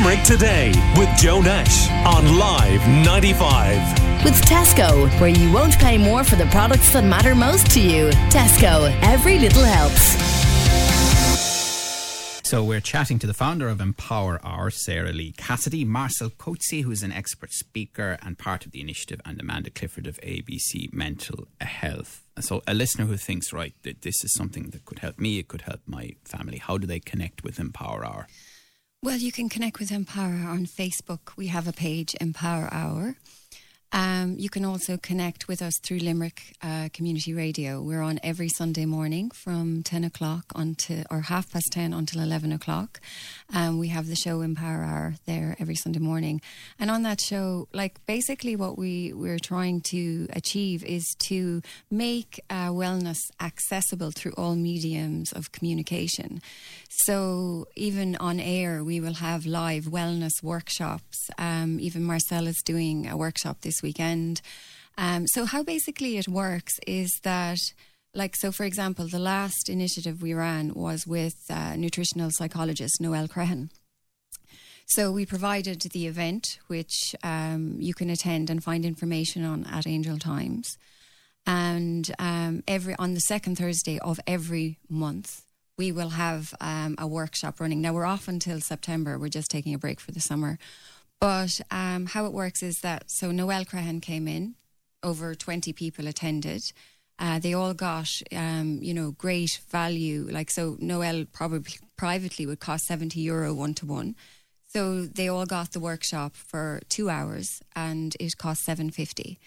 Limerick Today with Joe Nash on Live 95. With Tesco, where you won't pay more for the products that matter most to you. Tesco, every little helps. So we're chatting to the founder of Empower Hour, Sarah Lee Cassidy, Marcel Coetzee, who's an expert speaker and part of the initiative, and Amanda Clifford of ABC Mental Health. So a listener who thinks, right, that this is something that could help me, it could help my family. How do they connect with Empower Hour? Well, you can connect with Empower on Facebook. We have a page, Empower Hour. Um, you can also connect with us through Limerick uh, Community Radio. We're on every Sunday morning from 10 o'clock until, or half past 10 until 11 o'clock. Um, we have the show Empower Hour there every Sunday morning. And on that show, like basically what we, we're trying to achieve is to make uh, wellness accessible through all mediums of communication. So even on air, we will have live wellness workshops. Um, even Marcel is doing a workshop this weekend. Um, so how basically it works is that like so for example the last initiative we ran was with uh, nutritional psychologist noel crehan. So we provided the event which um, you can attend and find information on at angel times. And um, every on the second thursday of every month we will have um, a workshop running. Now we're off until september. We're just taking a break for the summer but um, how it works is that so Noel Crehan came in, over 20 people attended. Uh, they all got, um, you know, great value. Like, so Noel probably privately would cost 70 euro one to one. So they all got the workshop for two hours and it cost 750.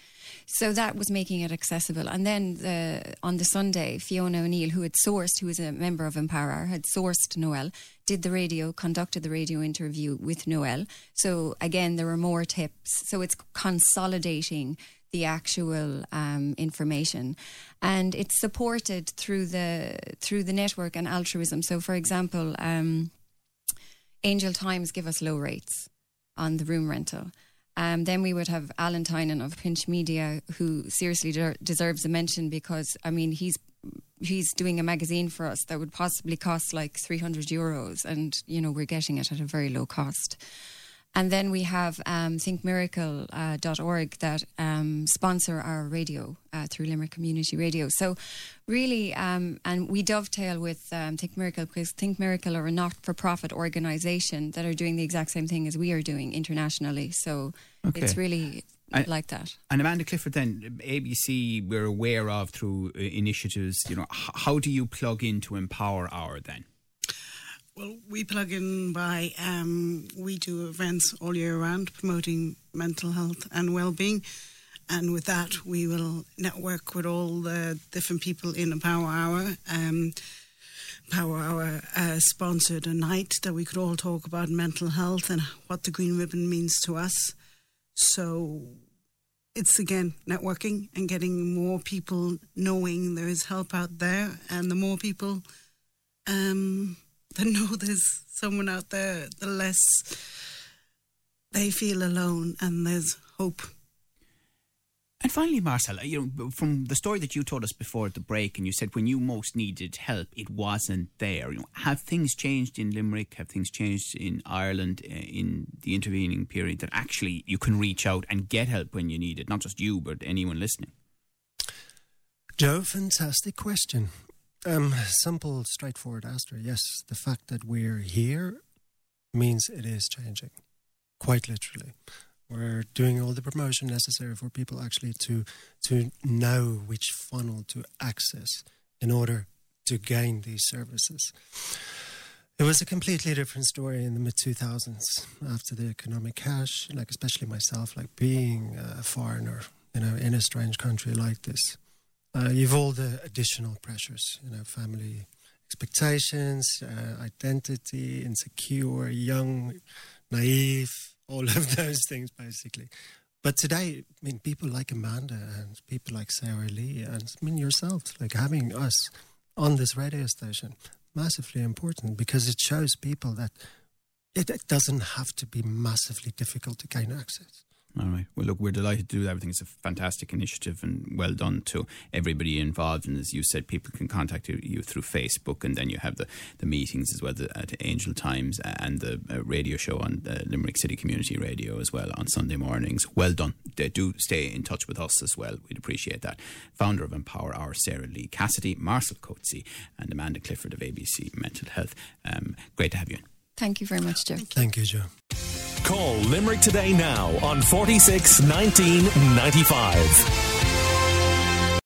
So that was making it accessible. And then the, on the Sunday, Fiona O'Neill, who had sourced, who was a member of Empower, had sourced Noel, did the radio, conducted the radio interview with Noel. So again, there were more tips. So it's consolidating the actual um, information, and it's supported through the through the network and altruism. So, for example, um, Angel Times give us low rates on the room rental. Um, then we would have Alan Tynan of Pinch Media, who seriously de- deserves a mention because I mean he's he's doing a magazine for us that would possibly cost like 300 euros, and you know we're getting it at a very low cost. And then we have um, thinkmiracle.org uh, that um, sponsor our radio uh, through Limerick Community Radio. So, really, um, and we dovetail with um, Think Miracle because Think Miracle are a not for profit organisation that are doing the exact same thing as we are doing internationally. So, okay. it's really and, like that. And Amanda Clifford, then ABC, we're aware of through uh, initiatives. You know, h- how do you plug into Empower Hour then? Well, we plug in by um, we do events all year round promoting mental health and well-being, and with that we will network with all the different people in Empower Hour. Um, Power Hour uh, sponsored a night that we could all talk about mental health and what the green ribbon means to us. So it's again networking and getting more people knowing there is help out there, and the more people. Um, they know there's someone out there, the less they feel alone and there's hope. And finally, Marcel, you know, from the story that you told us before the break, and you said when you most needed help, it wasn't there. You know, have things changed in Limerick? Have things changed in Ireland uh, in the intervening period that actually you can reach out and get help when you need it? Not just you, but anyone listening. Joe, fantastic question. Um, simple, straightforward answer. Yes, the fact that we're here means it is changing, quite literally. We're doing all the promotion necessary for people actually to to know which funnel to access in order to gain these services. It was a completely different story in the mid 2000s after the economic crash, like especially myself, like being a foreigner, you know, in a strange country like this. Uh, you've all the additional pressures, you know, family expectations, uh, identity, insecure, young, naive, all of those things, basically. But today, I mean, people like Amanda and people like Sarah Lee, and I mean yourself, like having us on this radio station, massively important because it shows people that it, it doesn't have to be massively difficult to gain access. All right. Well, look, we're delighted to do that. I think it's a fantastic initiative and well done to everybody involved. And as you said, people can contact you, you through Facebook, and then you have the, the meetings as well at Angel Times and the uh, radio show on the Limerick City Community Radio as well on Sunday mornings. Well done. They do stay in touch with us as well. We'd appreciate that. Founder of Empower Hour, Sarah Lee Cassidy, Marcel Coetzee, and Amanda Clifford of ABC Mental Health. Um, great to have you. Thank you very much, Joe. Thank you, Joe. Call Limerick today now on 46 19 95.